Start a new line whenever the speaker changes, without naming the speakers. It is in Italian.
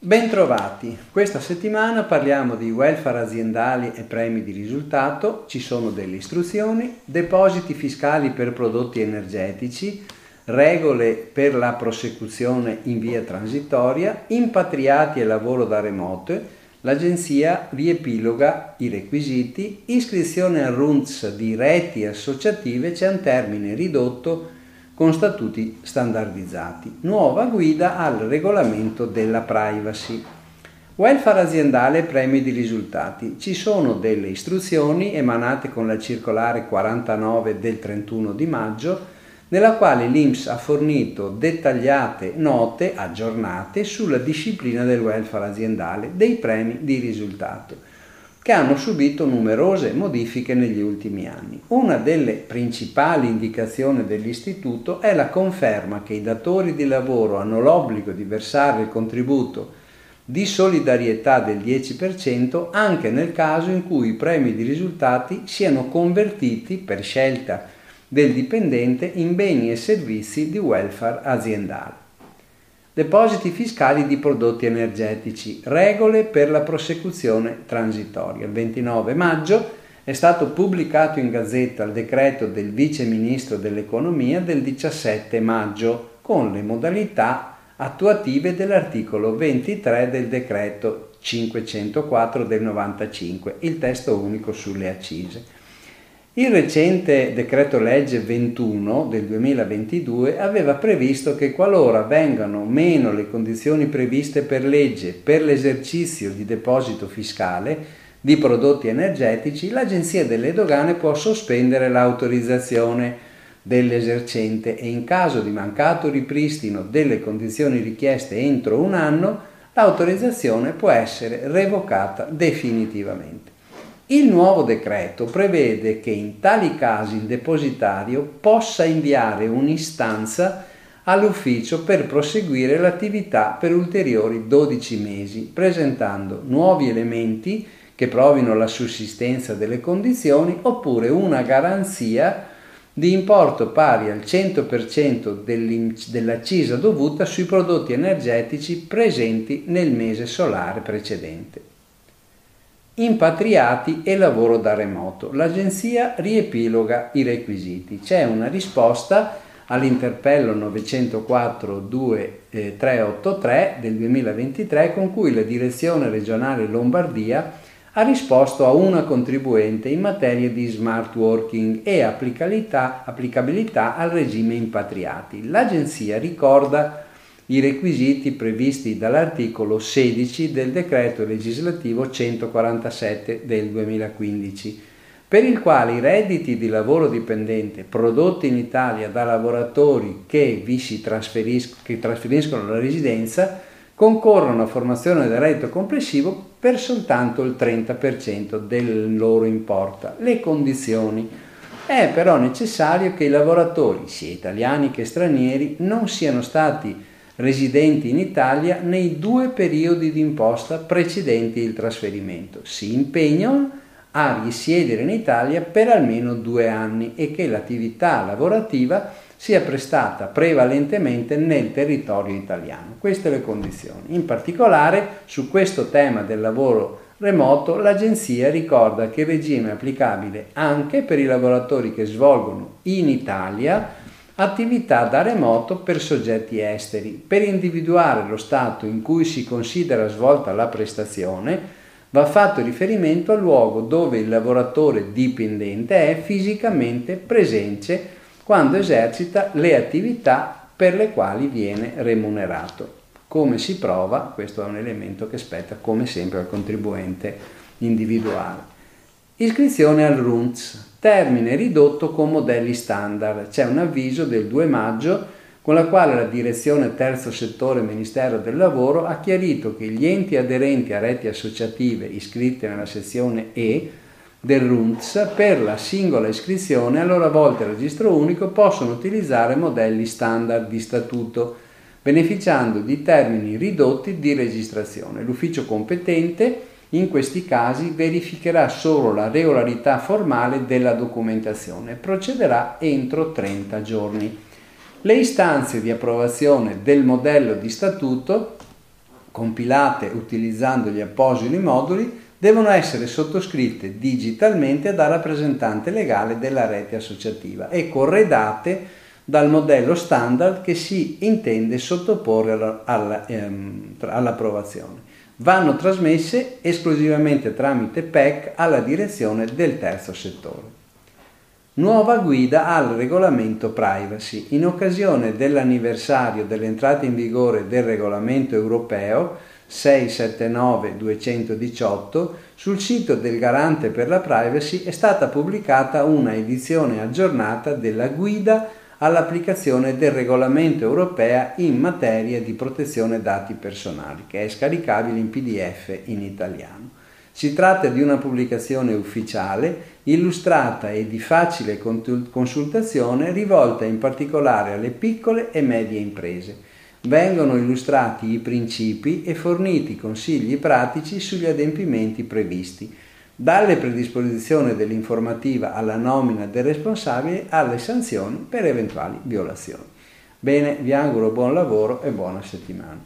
Bentrovati, questa settimana parliamo di welfare aziendali e premi di risultato, ci sono delle istruzioni, depositi fiscali per prodotti energetici, regole per la prosecuzione in via transitoria, impatriati e lavoro da remoto, l'agenzia riepiloga i requisiti, iscrizione al RUNZ di reti associative c'è un termine ridotto con statuti standardizzati. Nuova guida al regolamento della privacy. Welfare aziendale premi di risultati. Ci sono delle istruzioni emanate con la circolare 49 del 31 di maggio, nella quale l'INPS ha fornito dettagliate note aggiornate sulla disciplina del welfare aziendale, dei premi di risultato che hanno subito numerose modifiche negli ultimi anni. Una delle principali indicazioni dell'Istituto è la conferma che i datori di lavoro hanno l'obbligo di versare il contributo di solidarietà del 10% anche nel caso in cui i premi di risultati siano convertiti per scelta del dipendente in beni e servizi di welfare aziendale. Depositi fiscali di prodotti energetici. Regole per la prosecuzione transitoria. Il 29 maggio è stato pubblicato in gazzetta il decreto del Vice Ministro dell'Economia del 17 maggio con le modalità attuative dell'articolo 23 del decreto 504 del 95, il testo unico sulle accise. Il recente decreto legge 21 del 2022 aveva previsto che qualora vengano meno le condizioni previste per legge per l'esercizio di deposito fiscale di prodotti energetici, l'Agenzia delle Dogane può sospendere l'autorizzazione dell'esercente e in caso di mancato ripristino delle condizioni richieste entro un anno, l'autorizzazione può essere revocata definitivamente. Il nuovo decreto prevede che in tali casi il depositario possa inviare un'istanza all'ufficio per proseguire l'attività per ulteriori 12 mesi, presentando nuovi elementi che provino la sussistenza delle condizioni oppure una garanzia di importo pari al 100% dell'accisa dovuta sui prodotti energetici presenti nel mese solare precedente impatriati e lavoro da remoto. L'agenzia riepiloga i requisiti. C'è una risposta all'interpello 904 2383 del 2023 con cui la Direzione regionale Lombardia ha risposto a una contribuente in materia di smart working e applicabilità, applicabilità al regime impatriati. L'agenzia ricorda i requisiti previsti dall'articolo 16 del decreto legislativo 147 del 2015, per il quale i redditi di lavoro dipendente prodotti in Italia da lavoratori che vi si trasferis- che trasferiscono la residenza concorrono a formazione del reddito complessivo per soltanto il 30% del loro importo. Le condizioni è però necessario che i lavoratori, sia italiani che stranieri, non siano stati residenti in Italia nei due periodi di imposta precedenti il trasferimento. Si impegnano a risiedere in Italia per almeno due anni e che l'attività lavorativa sia prestata prevalentemente nel territorio italiano. Queste le condizioni. In particolare su questo tema del lavoro remoto l'agenzia ricorda che il regime è applicabile anche per i lavoratori che svolgono in Italia attività da remoto per soggetti esteri. Per individuare lo stato in cui si considera svolta la prestazione, va fatto riferimento al luogo dove il lavoratore dipendente è fisicamente presente quando esercita le attività per le quali viene remunerato. Come si prova? Questo è un elemento che spetta come sempre al contribuente individuale. Iscrizione al RUNZ, termine ridotto con modelli standard. C'è un avviso del 2 maggio con la quale la direzione terzo settore Ministero del Lavoro ha chiarito che gli enti aderenti a reti associative iscritte nella sezione E del RUNTS per la singola iscrizione a loro volta al registro unico possono utilizzare modelli standard di statuto beneficiando di termini ridotti di registrazione. L'ufficio competente In questi casi verificherà solo la regolarità formale della documentazione e procederà entro 30 giorni. Le istanze di approvazione del modello di statuto, compilate utilizzando gli appositi moduli, devono essere sottoscritte digitalmente dal rappresentante legale della rete associativa e corredate dal modello standard che si intende sottoporre ehm, all'approvazione. Vanno trasmesse esclusivamente tramite PEC alla direzione del terzo settore. Nuova guida al regolamento privacy. In occasione dell'anniversario dell'entrata in vigore del regolamento europeo 679-218, sul sito del Garante per la Privacy è stata pubblicata una edizione aggiornata della guida all'applicazione del regolamento europeo in materia di protezione dati personali, che è scaricabile in PDF in italiano. Si tratta di una pubblicazione ufficiale, illustrata e di facile consultazione, rivolta in particolare alle piccole e medie imprese. Vengono illustrati i principi e forniti consigli pratici sugli adempimenti previsti dalle predisposizioni dell'informativa alla nomina del responsabile alle sanzioni per eventuali violazioni. Bene, vi auguro buon lavoro e buona settimana.